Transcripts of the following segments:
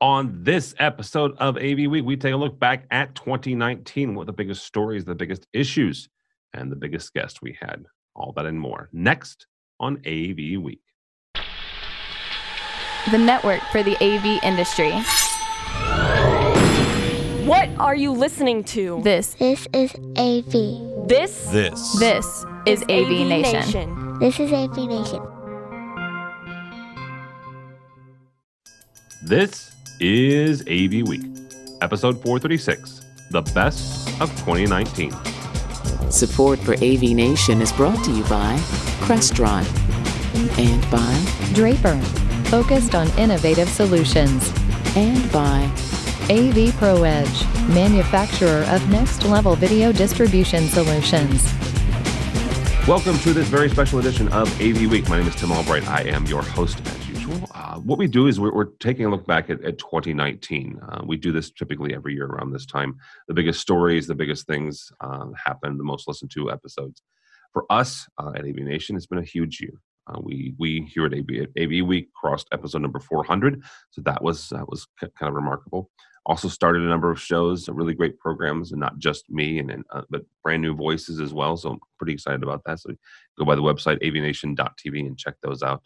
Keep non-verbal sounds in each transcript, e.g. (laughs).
On this episode of AV Week, we take a look back at 2019, what the biggest stories, the biggest issues, and the biggest guest we had. All that and more next on AV Week. The network for the AV industry. What are you listening to? This This is AV. This This. this is AV, Nation. This is AV Nation. This is AV Week, episode 436, the best of 2019. Support for AV Nation is brought to you by Crestron and by Draper, focused on innovative solutions. and by AV Pro Edge, manufacturer of next level video distribution solutions. Welcome to this very special edition of AV Week. My name is Tim Albright. I am your host as usual. Uh, what we do is we're, we're taking a look back at, at 2019. Uh, we do this typically every year around this time. The biggest stories, the biggest things uh, happen, the most listened to episodes. For us uh, at AV Nation, it's been a huge year. Uh, we we here at AV, AV Week crossed episode number 400, so that was that was kind of remarkable. Also started a number of shows, really great programs, and not just me, and, and uh, but brand new voices as well. So I'm pretty excited about that. So go by the website avnation.tv and check those out.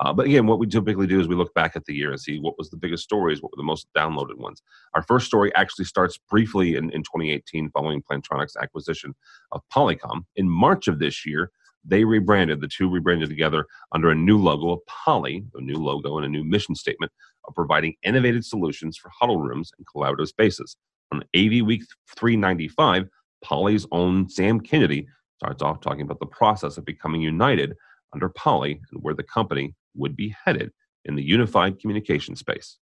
Uh, but again, what we typically do is we look back at the year and see what was the biggest stories, what were the most downloaded ones. Our first story actually starts briefly in, in 2018 following Plantronics' acquisition of Polycom. In March of this year, they rebranded, the two rebranded together under a new logo of Poly, a new logo and a new mission statement of providing innovative solutions for huddle rooms and collaborative spaces. On AV Week 395, Poly's own Sam Kennedy starts off talking about the process of becoming united under Poly and where the company would be headed in the unified communication space.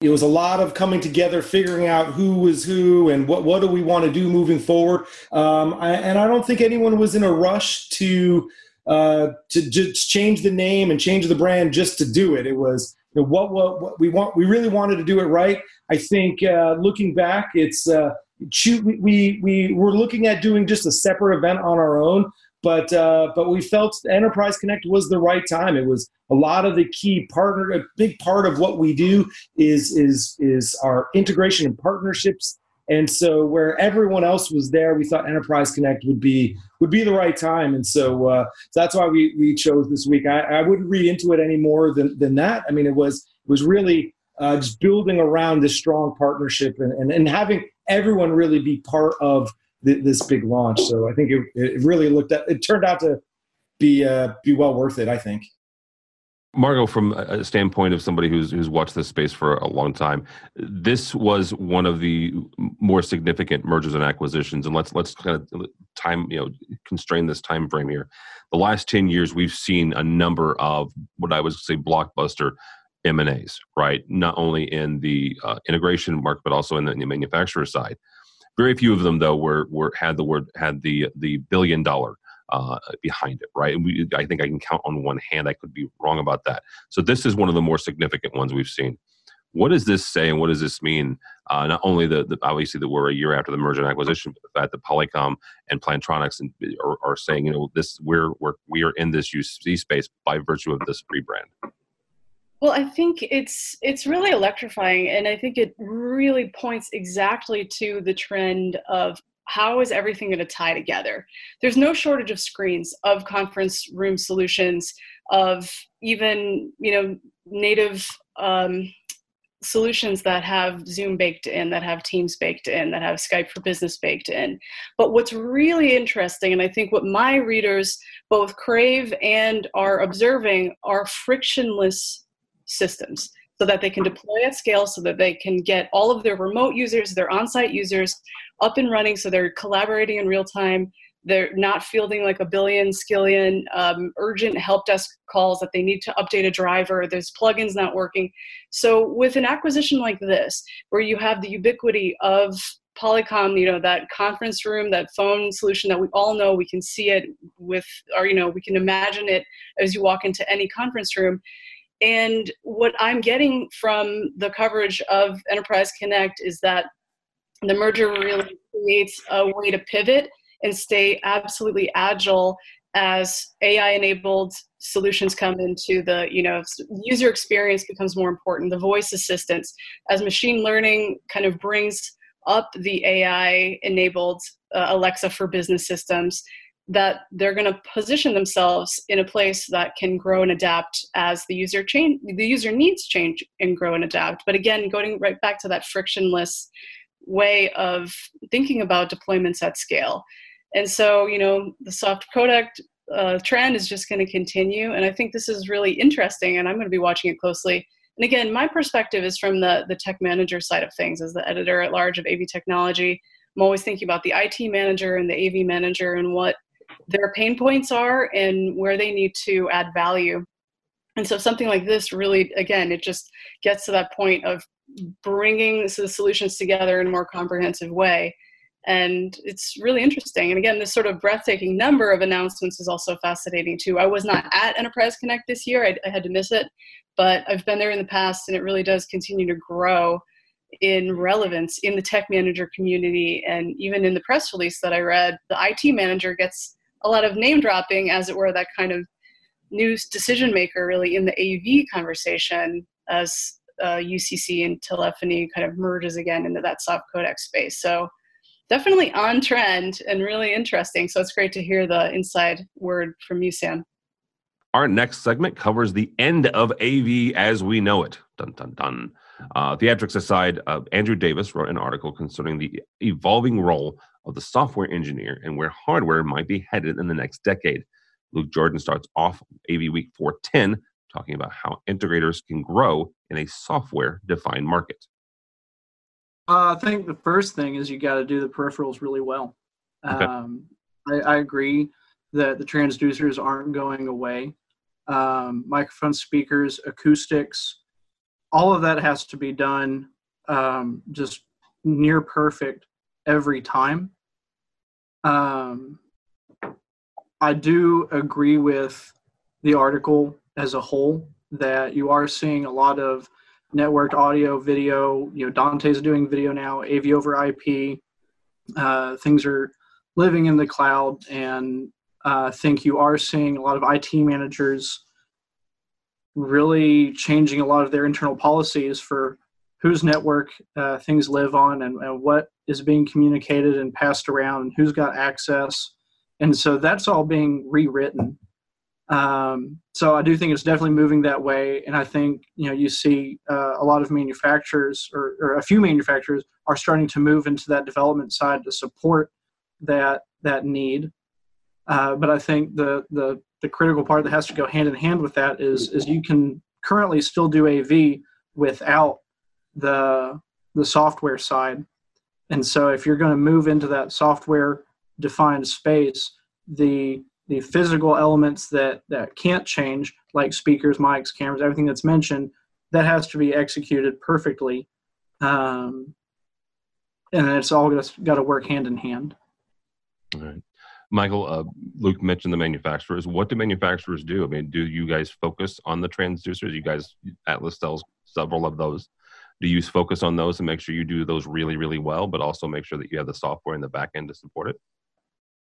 it was a lot of coming together, figuring out who was who and what what do we want to do moving forward. Um, I, and I don't think anyone was in a rush to uh, to just change the name and change the brand just to do it. It was you know, what, what what we want. We really wanted to do it right. I think uh, looking back, it's uh, we we were looking at doing just a separate event on our own. But uh, but we felt Enterprise Connect was the right time. It was a lot of the key partner. A big part of what we do is is is our integration and partnerships. And so where everyone else was there, we thought Enterprise Connect would be would be the right time. And so, uh, so that's why we, we chose this week. I, I wouldn't read into it any more than, than that. I mean, it was it was really uh, just building around this strong partnership and, and, and having everyone really be part of th- this big launch. So I think it, it really looked at it turned out to be uh, be well worth it. I think. Margot, from a standpoint of somebody who's who's watched this space for a long time, this was one of the more significant mergers and acquisitions. And let's let's kind of time you know constrain this time frame here. The last ten years, we've seen a number of what I would say blockbuster M and A's, right? Not only in the uh, integration market, but also in the, in the manufacturer side. Very few of them, though, were were had the word had the the billion dollar uh, behind it, right? We, I think I can count on one hand. I could be wrong about that. So this is one of the more significant ones we've seen. What does this say, and what does this mean? Uh, not only the, the obviously that we're a year after the merger and acquisition, but the fact that Polycom and Plantronics and, are, are saying, you know, this we're we're we are in this UC space by virtue of this rebrand. Well, I think it's it's really electrifying, and I think it really points exactly to the trend of how is everything going to tie together. There's no shortage of screens, of conference room solutions, of even you know native um, solutions that have Zoom baked in, that have Teams baked in, that have Skype for Business baked in. But what's really interesting, and I think what my readers both crave and are observing, are frictionless systems so that they can deploy at scale, so that they can get all of their remote users, their on site users up and running so they're collaborating in real time. They're not fielding like a billion, skillion um, urgent help desk calls that they need to update a driver. There's plugins not working. So, with an acquisition like this, where you have the ubiquity of Polycom, you know, that conference room, that phone solution that we all know, we can see it with, or, you know, we can imagine it as you walk into any conference room. And what I'm getting from the coverage of Enterprise Connect is that the merger really creates a way to pivot and stay absolutely agile as AI enabled solutions come into the, you know, user experience becomes more important, the voice assistance, as machine learning kind of brings up the AI enabled uh, Alexa for business systems, that they're going to position themselves in a place that can grow and adapt as the user change the user needs change and grow and adapt but again going right back to that frictionless way of thinking about deployments at scale and so, you know, the soft codec uh, trend is just going to continue. And I think this is really interesting, and I'm going to be watching it closely. And again, my perspective is from the, the tech manager side of things, as the editor at large of AV Technology. I'm always thinking about the IT manager and the AV manager and what their pain points are and where they need to add value. And so, something like this really, again, it just gets to that point of bringing the solutions together in a more comprehensive way. And it's really interesting. And again this sort of breathtaking number of announcements is also fascinating too. I was not at enterprise connect this year. I, I, had to miss it. But i've been there in the past and it really does continue to grow in relevance in the tech manager community. And even in the press release that i read the it manager gets a lot of name dropping as it were that kind of new decision maker really in the av conversation as uh, ucc and telephony kind of merges again into that soft codec space so definitely on trend and really interesting. So it's great to hear the inside word from you, Sam. Our next segment covers the end of AV as we know it. Dun dun dun. Uh, theatrics aside, uh, Andrew Davis wrote an article concerning the evolving role of the software engineer and where hardware might be headed in the next decade. Luke Jordan starts off AV Week 410 talking about how integrators can grow in a software defined market. Uh, I think the first thing is you got to do the peripherals really well. Okay. Um, I, I, agree that the transducers aren't going away. Um, microphone speakers, acoustics, all of that has to be done um, just near perfect every time. Um, I do agree with the article as a whole that you are seeing a lot of networked audio, video. You know, Dante's doing video now, AV over IP. Uh, things are living in the cloud, and uh, I think you are seeing a lot of IT managers really changing a lot of their internal policies for whose network uh, things live on and, and, what is being communicated and passed around and who's got access. And so that's all being rewritten. Um, so I do think it's definitely moving that way, and I think you know you see uh, a lot of manufacturers or, or, a few manufacturers are starting to move into that development side to support that that need. Uh, but I think the the the critical part that has to go hand in hand with that is is you can currently still do AV without the the software side, and so if you're going to move into that software defined space, the the physical elements that that can't change like speakers mics cameras everything that's mentioned that has to be executed perfectly um, and it's all got to work hand in hand. All right. Michael uh, luke mentioned the manufacturers. What do manufacturers do? I mean do you guys focus on the transducers? You guys atlas sells several of those do you focus on those and make sure you do those really really well but also make sure that you have the software in the back end to support it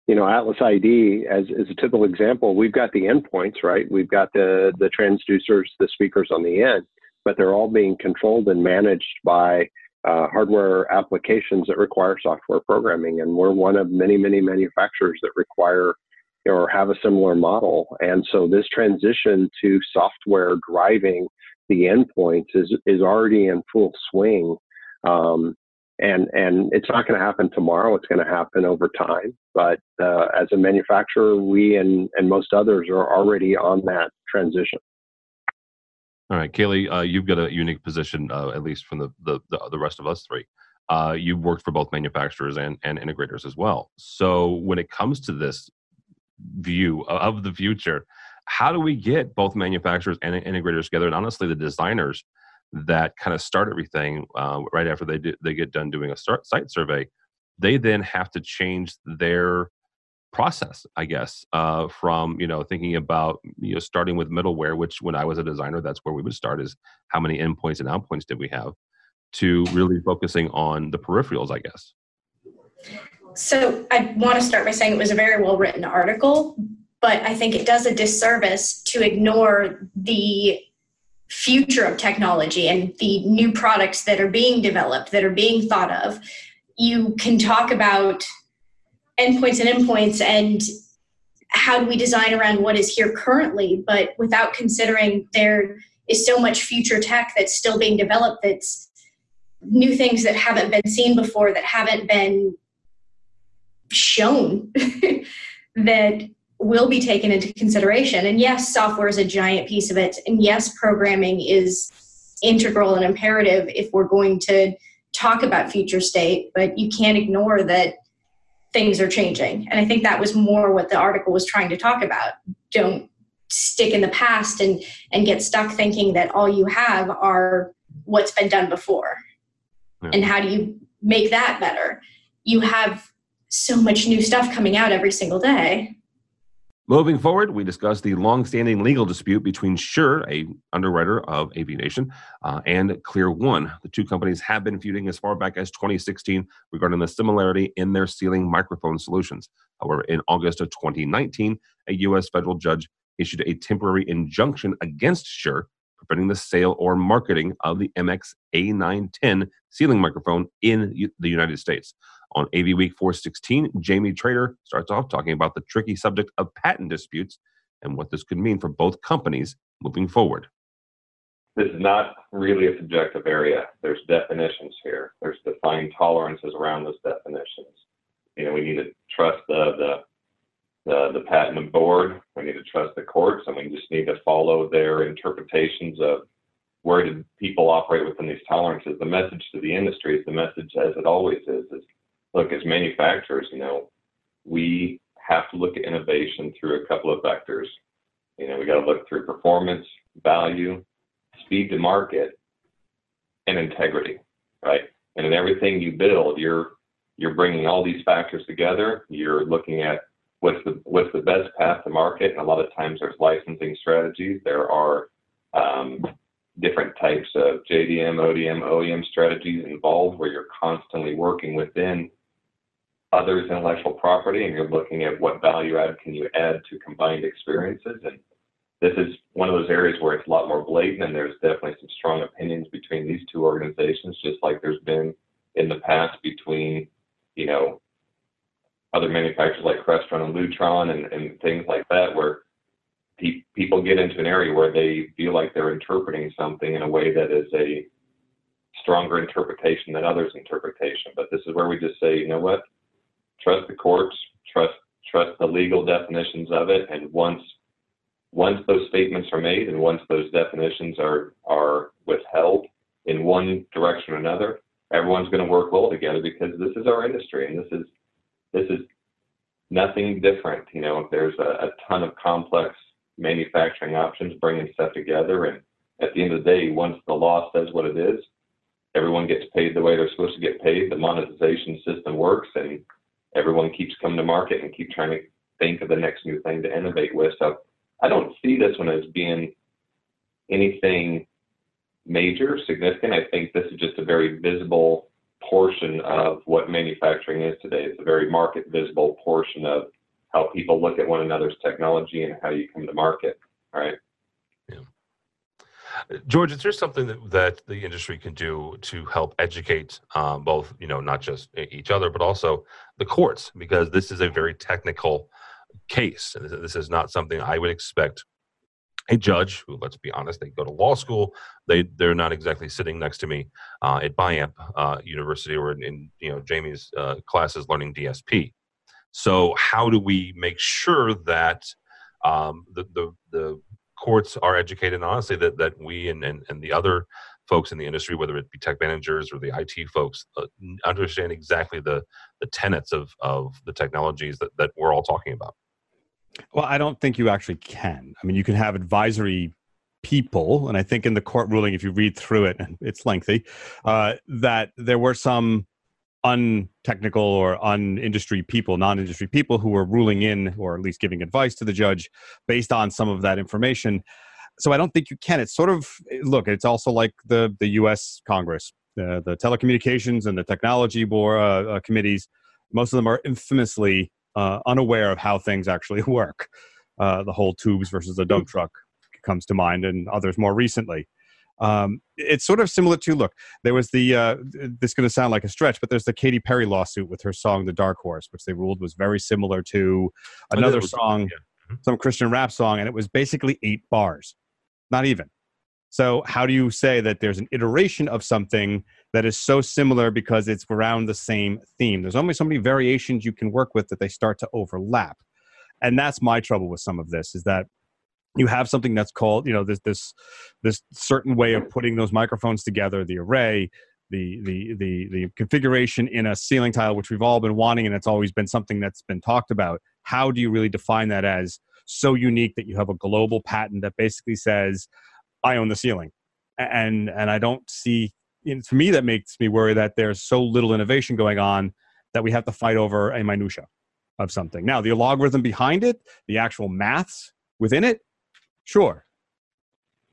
you know, AtlasIED as, as a typical example, we've got the endpoints, right? We've got the, the transducers, the speakers on the end, but they're all being controlled and managed by uh, hardware applications that require software programming. And we're one of many, many manufacturers that require or have a similar model. And so this transition to software driving the endpoints is, is already in full swing. Um, and and it's not going to happen tomorrow. It's going to happen over time. But uh, as a manufacturer, we and and most others are already on that transition. All right, Kaylee, uh, you've got a unique position, uh, at least from the, the the, the rest of us three. Uh, you've worked for both manufacturers and, and integrators as well. So when it comes to this view of the future, how do we get both manufacturers and integrators together, and honestly, the designers that kind of start everything uh, right after they do, they get done doing a start, site survey, they then have to change their process, I guess, uh, from you know thinking about you know starting with middleware, which when I was a designer, that's where we would start is how many endpoints and outpoints did we have, to really focusing on the peripherals, I guess. So I want to start by saying it was a very well written article, but I think it does a disservice to ignore the future of technology and the new products that are being developed, that are being thought of. You can talk about endpoints and endpoints and how do we design around what is here currently, but without considering there is so much future tech that's still being developed that's new things that haven't been seen before, that haven't been shown, (laughs) that will be taken into consideration. And yes, software is a giant piece of it. And yes, programming is integral and imperative if we're going to talk about future state, but you can't ignore that things are changing. And I think that was more what the article was trying to talk about. Don't stick in the past and and get stuck thinking that all you have are what's been done before. Yeah. And how do you make that better? You have so much new stuff coming out every single day. Moving forward, we discussed the long-standing legal dispute between Shure, a underwriter of AV Nation, uh, and ClearOne. The two companies have been feuding as far back as 2016 regarding the similarity in their ceiling microphone solutions. However, in August of 2019, a U.S. federal judge issued a temporary injunction against Shure, preventing the sale or marketing of the MX A910 ceiling microphone in the United States. On AV Week 416, Jamie Trader starts off talking about the tricky subject of patent disputes and what this could mean for both companies moving forward. This is not really a subjective area. There's definitions here. There's defined tolerances around those definitions. You know, we need to trust the the the, the patent board. We need to trust the courts, and we just need to follow their interpretations of where did people operate within these tolerances. The message to the industry is the message, as it always is, is look, as manufacturers, you know, we have to look at innovation through a couple of vectors. You know, we got to look through performance, value, speed to market, and integrity, right? And in everything you build, you're you're bringing all these factors together. You're looking at what's the what's the best path to market, and a lot of times there's licensing strategies. There are um, different types of JDM, ODM, OEM strategies involved, where you're constantly working within others' intellectual property and you're looking at what value add can you add to combined experiences. And this is one of those areas where it's a lot more blatant and there's definitely some strong opinions between these two organizations, just like there's been in the past between, you know, other manufacturers like Crestron and Lutron and, and things like that, where pe- people get into an area where they feel like they're interpreting something in a way that is a stronger interpretation than others' interpretation. But this is where we just say, you know what? Trust the courts, trust trust the legal definitions of it, and once once those statements are made and once those definitions are are withheld in one direction or another, everyone's going to work well together because this is our industry and this is this is nothing different. You know, there's a, a ton of complex manufacturing options bringing stuff together, and at the end of the day, once the law says what it is, everyone gets paid the way they're supposed to get paid. The monetization system works, and everyone keeps coming to market and keep trying to think of the next new thing to innovate with. So I don't see this one as being anything major, significant. I think this is just a very visible portion of what manufacturing is today. It's a very market visible portion of how people look at one another's technology and how you come to market. All right. George, is there something that, that the industry can do to help educate um, both, you know, not just each other, but also the courts? Because this is a very technical case. This is not something I would expect a judge who, let's be honest, they go to law school. They they're not exactly sitting next to me uh, at Biamp uh, University or in, in, you know Jamie's uh, classes learning DSP. So how do we make sure that um, the, the the courts are educated honestly that, that we and, and, and the other folks in the industry, whether it be tech managers or the IT folks, uh, understand exactly the, the tenets of, of the technologies that, that we're all talking about? Well, I don't think you actually can. I mean, you can have advisory people, and I think in the court ruling, if you read through it, and (laughs) it's lengthy, uh, that there were some untechnical or unindustry people, non-industry people who were ruling in or at least giving advice to the judge based on some of that information. So I don't think you can. It's sort of look. It's also like the the U.S. Congress, the the telecommunications and the technology board uh, uh, committees. Most of them are infamously uh, unaware of how things actually (laughs) work. uh, the whole tubes versus the dump truck comes to mind, and others more recently. Um, it's sort of similar to look. There was the uh, this is going to sound like a stretch, but there's the Katy Perry lawsuit with her song "The Dark Horse," which they ruled was very similar to another song, yeah. some Christian rap song, and it was basically eight bars, not even. So how do you say that there's an iteration of something that is so similar because it's around the same theme? There's only so many variations you can work with that they start to overlap, and that's my trouble with some of this is that you have something that's called you know this this this certain way of putting those microphones together the array the the the the configuration in a ceiling tile which we've all been wanting and it's always been something that's been talked about. How do you really define that as so unique that you have a global patent that basically says i own the ceiling. And and i don't see know, for me that makes me worry that there's so little innovation going on that we have to fight over a minutia of something. Now the algorithm behind it the actual maths within it Sure.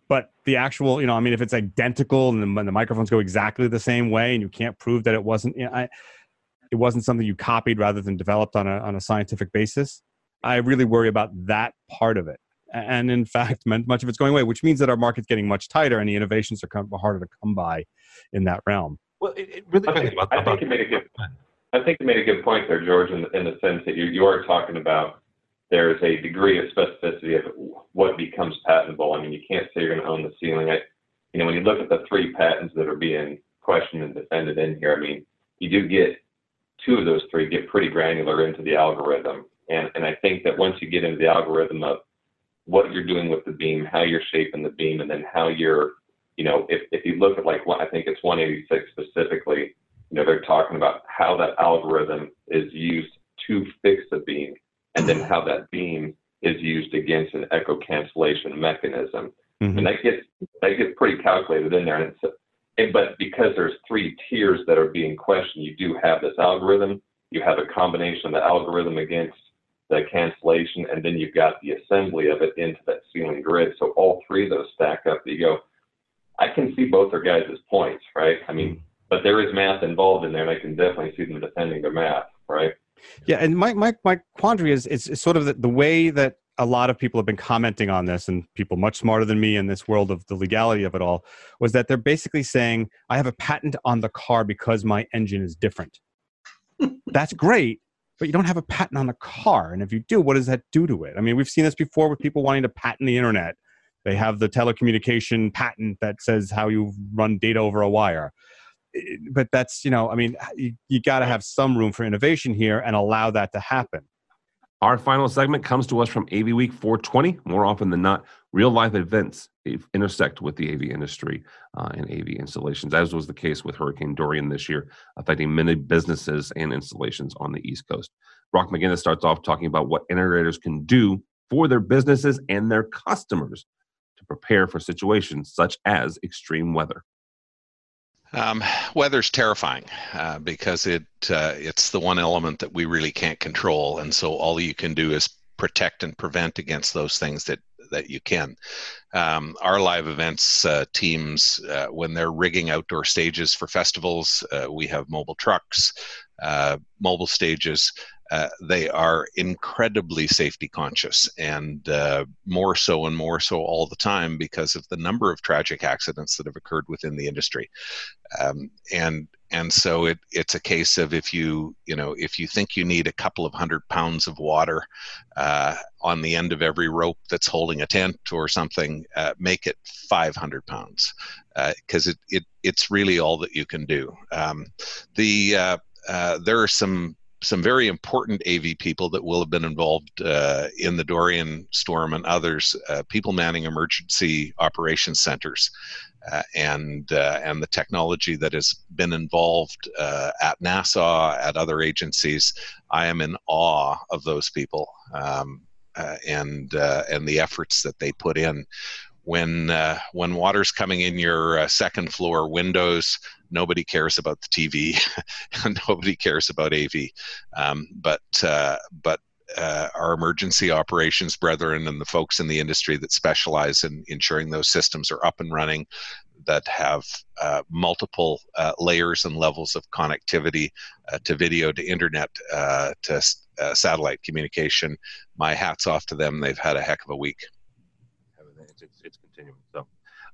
But the actual, you know, I mean, if it's identical and the, the microphones go exactly the same way, and you can't prove that it wasn't, you know, I, it wasn't something you copied rather than developed on a on a scientific basis. I really worry about that part of it. And in fact, (laughs) much of it's going away, which means that our market's getting much tighter, and the innovations are come, harder to come by in that realm. Well, it, it really. I think, about, I think you made a good. I think you made a good point there, George, in, in the sense that you you are talking about there's a degree of specificity of what becomes patentable. I mean, you can't say you're going to own the ceiling. I, you know, when you look at the three patents that are being questioned and defended in here, I mean, you do get two of those three get pretty granular into the algorithm. And, and I think that once you get into the algorithm of what you're doing with the beam, how you're shaping the beam, and then how you're, you know, if, if you look at like, I think it's 186 specifically, you know, they're talking about how that algorithm is used to fix the beam and then how that beam is used against an echo cancellation mechanism. Mm-hmm. And that gets that gets pretty calculated in there. And it's, and, but because there's three tiers that are being questioned, you do have this algorithm. You have a combination of the algorithm against the cancellation, and then you've got the assembly of it into that ceiling grid. So all three of those stack up. You go, I can see both their guys' points, right? I mean, mm-hmm. but there is math involved in there, and I can definitely see them defending their math, right? Yeah, and my my my quandary is is, sort of the, the way that a lot of people have been commenting on this, and people much smarter than me in this world of the legality of it all, was that they're basically saying, "I have a patent on the car because my engine is different." (laughs) That's great, but you don't have a patent on the car, and if you do, what does that do to it? I mean, we've seen this before with people wanting to patent the internet. They have the telecommunication patent that says how you run data over a wire but that's you know i mean you, you got to have some room for innovation here and allow that to happen our final segment comes to us from AV Week 420. More often than not, real life events intersect with the AV industry uh, and AV installations, as was the case with Hurricane Dorian this year, affecting many businesses and installations on the East Coast. Brock McGinnis starts off talking about what integrators can do for their businesses and their customers to prepare for situations such as extreme weather. Um, weather's terrifying uh, because it uh, it's the one element that we really can't control, and so all you can do is protect and prevent against those things that that you can. Um, our live events uh, teams, uh, when they're rigging outdoor stages for festivals, uh, we have mobile trucks, uh, mobile stages uh, they are incredibly safety conscious and uh, more so and more so all the time because of the number of tragic accidents that have occurred within the industry. Um, and and so it, it's a case of if you you know if you think you need a couple of hundred pounds of water uh, on the end of every rope that's holding a tent or something uh, make it 500 pounds because uh, it, it it's really all that you can do. Um, the there are some some very important AV people that will have been involved uh, in the Dorian storm and others, uh, people manning emergency operations centers, uh, and uh, and the technology that has been involved uh, at NASA, at other agencies. I am in awe of those people um, uh, and and the efforts that they put in when uh, when water's coming in your uh, second floor windows nobody cares about the tv (laughs) nobody cares about av um, but uh, but uh, our emergency operations brethren and the folks in the industry that specialize in ensuring those systems are up and running that have uh, multiple uh, layers and levels of connectivity to video to internet to satellite communication. My hats off to them. They've had a heck of a week. So,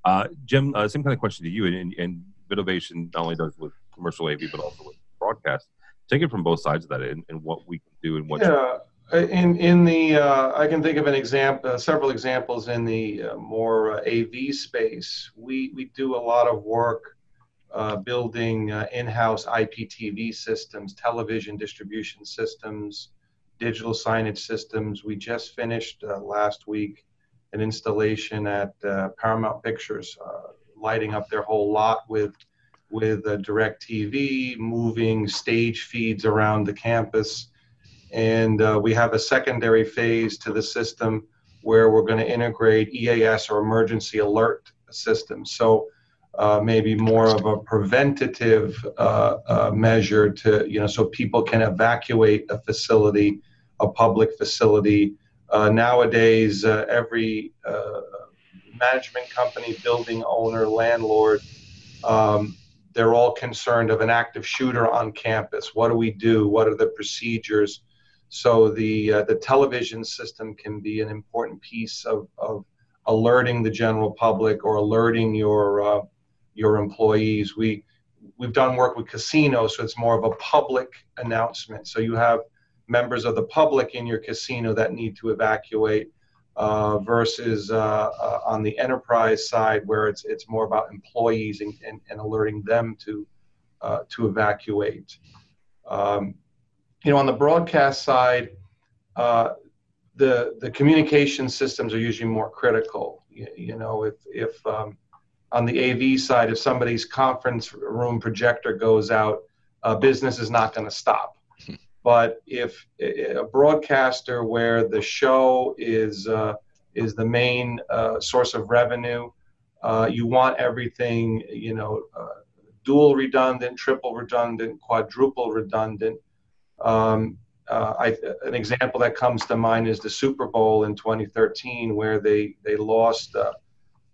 uh, Jim, uh, same kind of question to you. And, and Vidovation not only does with commercial AV, but also with broadcast. Take it from both sides of that and, and what we can do and what. Yeah. In in the uh, I can think of an example, uh, several examples in the uh, more uh, AV space. We we do a lot of work uh, building uh, in-house IPTV systems, television distribution systems, digital signage systems. We just finished last week an installation at Paramount Pictures, lighting up their whole lot with with DirecTV, moving stage feeds around the campus and uh, we have a secondary phase to the system where we're going to integrate EAS or emergency alert systems. So uh, maybe more of a preventative uh, uh measure to, you know, so people can evacuate a facility, a public facility. Uh, nowadays, uh, every management company, building owner, landlord, um, they're all concerned of an active shooter on campus. What do we do? What are the procedures? So the uh, the television system can be an important piece of, of alerting the general public or alerting your uh, your employees. We we've done work with casinos, so it's more of a public announcement. So you have members of the public in your casino that need to evacuate, uh, versus uh, uh, on the enterprise side where it's it's more about employees and, and, and alerting them to uh, to evacuate. Um, you know, on the broadcast side, uh, the the communication systems are usually more critical. You, you know, if if um, on the AV side, if somebody's conference room projector goes out, uh, business is not going to stop. But if a broadcaster where the show is uh, is the main uh, source of revenue, uh, you want everything, you know, uh, dual redundant, triple redundant, quadruple redundant um, uh, I, an example that comes to mind is the Super Bowl in 2013, where they they lost uh,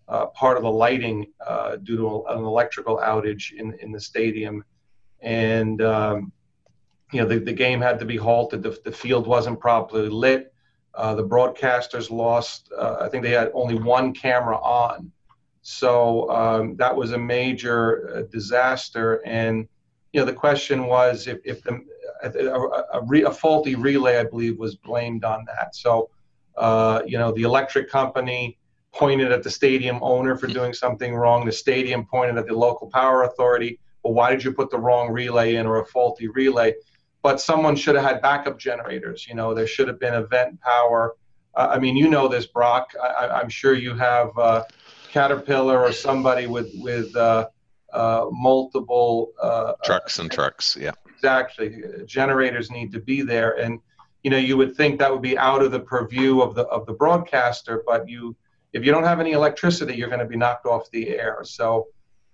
uh, part of the lighting uh, due to an electrical outage in in the stadium, and um, you know the, the game had to be halted. The, the field wasn't properly lit. Uh, the broadcasters lost. Uh, I think they had only one camera on, so um, that was a major disaster. And you know the question was if, if the a, a, re, a, faulty relay, I believe, was blamed on that. So, uh, you know, the electric company pointed at the stadium owner for doing something wrong. The stadium pointed at the local power authority. Well, why did you put the wrong relay in or a faulty relay? But someone should have had backup generators. You know, there should have been event power. Uh, I mean, you know this, Brock. I, am sure you have uh, Caterpillar or somebody with with uh, uh, multiple uh, trucks and trucks. Yeah exactly. Generators need to be there, and you know you would think that would be out of the purview of the of the broadcaster, but you if you don't have any electricity, you're going to be knocked off the air. So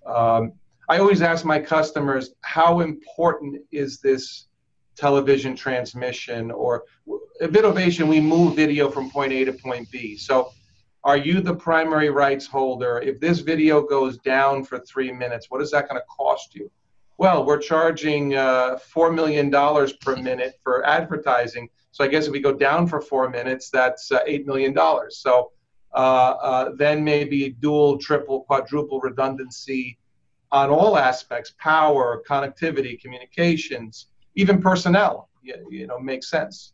um, I always ask my customers, how important is this television transmission or a Vidovation? We move video from point A to point B. So are you the primary rights holder? If this video goes down for three minutes, what is that going to cost you? well, we're charging uh, $4 million per minute for advertising. So I guess if we go down for four minutes, that's uh, $8 million. So uh, uh, then maybe dual, triple, quadruple redundancy on all aspects power, connectivity, communications, even personnel, you, you know, makes sense.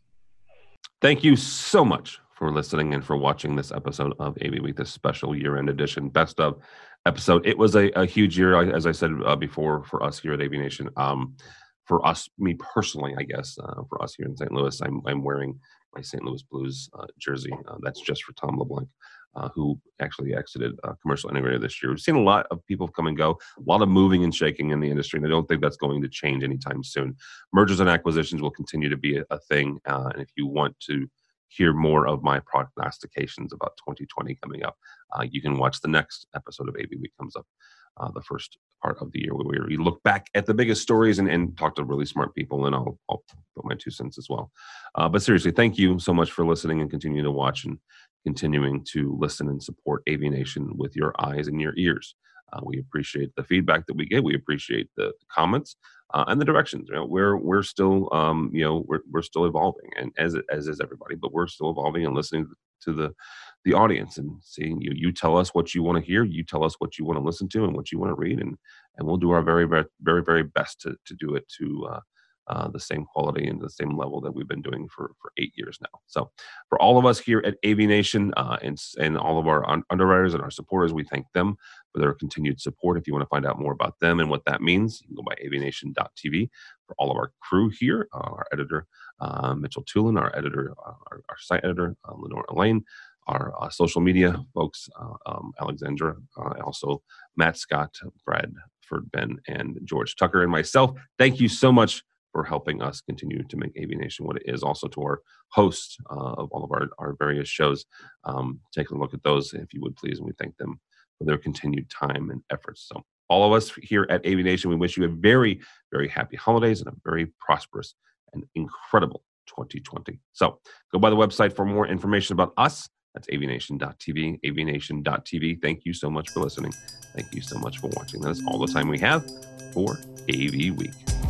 Thank you so much for listening and for watching this episode of AV Week, this special year end edition, best of episode. It was a, a huge year, as I said uh, before, for us here at AV Nation. Um, for us, me personally, I guess, uh, for us here in St. Louis, I'm, I'm wearing my St. Louis Blues uh, jersey. Uh, that's just for Tom LeBlanc, uh, who actually exited uh, commercial integrator this year. We've seen a lot of people come and go, a lot of moving and shaking in the industry, and I don't think that's going to change anytime soon. Mergers and acquisitions will continue to be a, a thing, and if you want to hear more of my prognostications about 2020 coming up, uh, you can watch the next episode of AV Week comes up, uh, the first part of the year where we look back at the biggest stories and, and talk to really smart people, and I'll, I'll put my two cents as well. Uh, but seriously, thank you so much for listening and continuing to watch and continuing to listen and support AV Nation with your eyes and your ears. Uh, we appreciate the feedback that we get. We appreciate the comments uh, and the directions. You know, we're we're still um, you know we're we're still evolving, and as as is everybody, but we're still evolving and listening to the the audience and seeing you. You tell us what you want to hear. You tell us what you want to listen to and what you want to read, and and we'll do our very very very very best to to do it to. Uh, uh, the same quality and the same level that we've been doing for, for eight years now. So, for all of us here at AV Nation uh, and, and all of our un- underwriters and our supporters, we thank them for their continued support. If you want to find out more about them and what that means, you can go by avnation.tv. For all of our crew here, uh, our editor, uh, Mitchell Tulin, our editor, uh, our, our, site editor, Lenore Elaine, our uh, social media folks, uh, um, Alexandra, uh, also Matt Scott, Bradford Ben, and George Tucker, and myself. Thank you so much for helping us continue to make AV Nation what it is. Also to our hosts uh, of all of our, our various shows. Um, take a look at those if you would please, and we thank them for their continued time and efforts. So all of us here at AV Nation, we wish you a very, very happy holidays and a very prosperous and incredible 2020. So go by the website for more information about us. That's avnation.tv, avnation.tv. Thank you so much for listening. Thank you so much for watching. That is all the time we have for AV Week.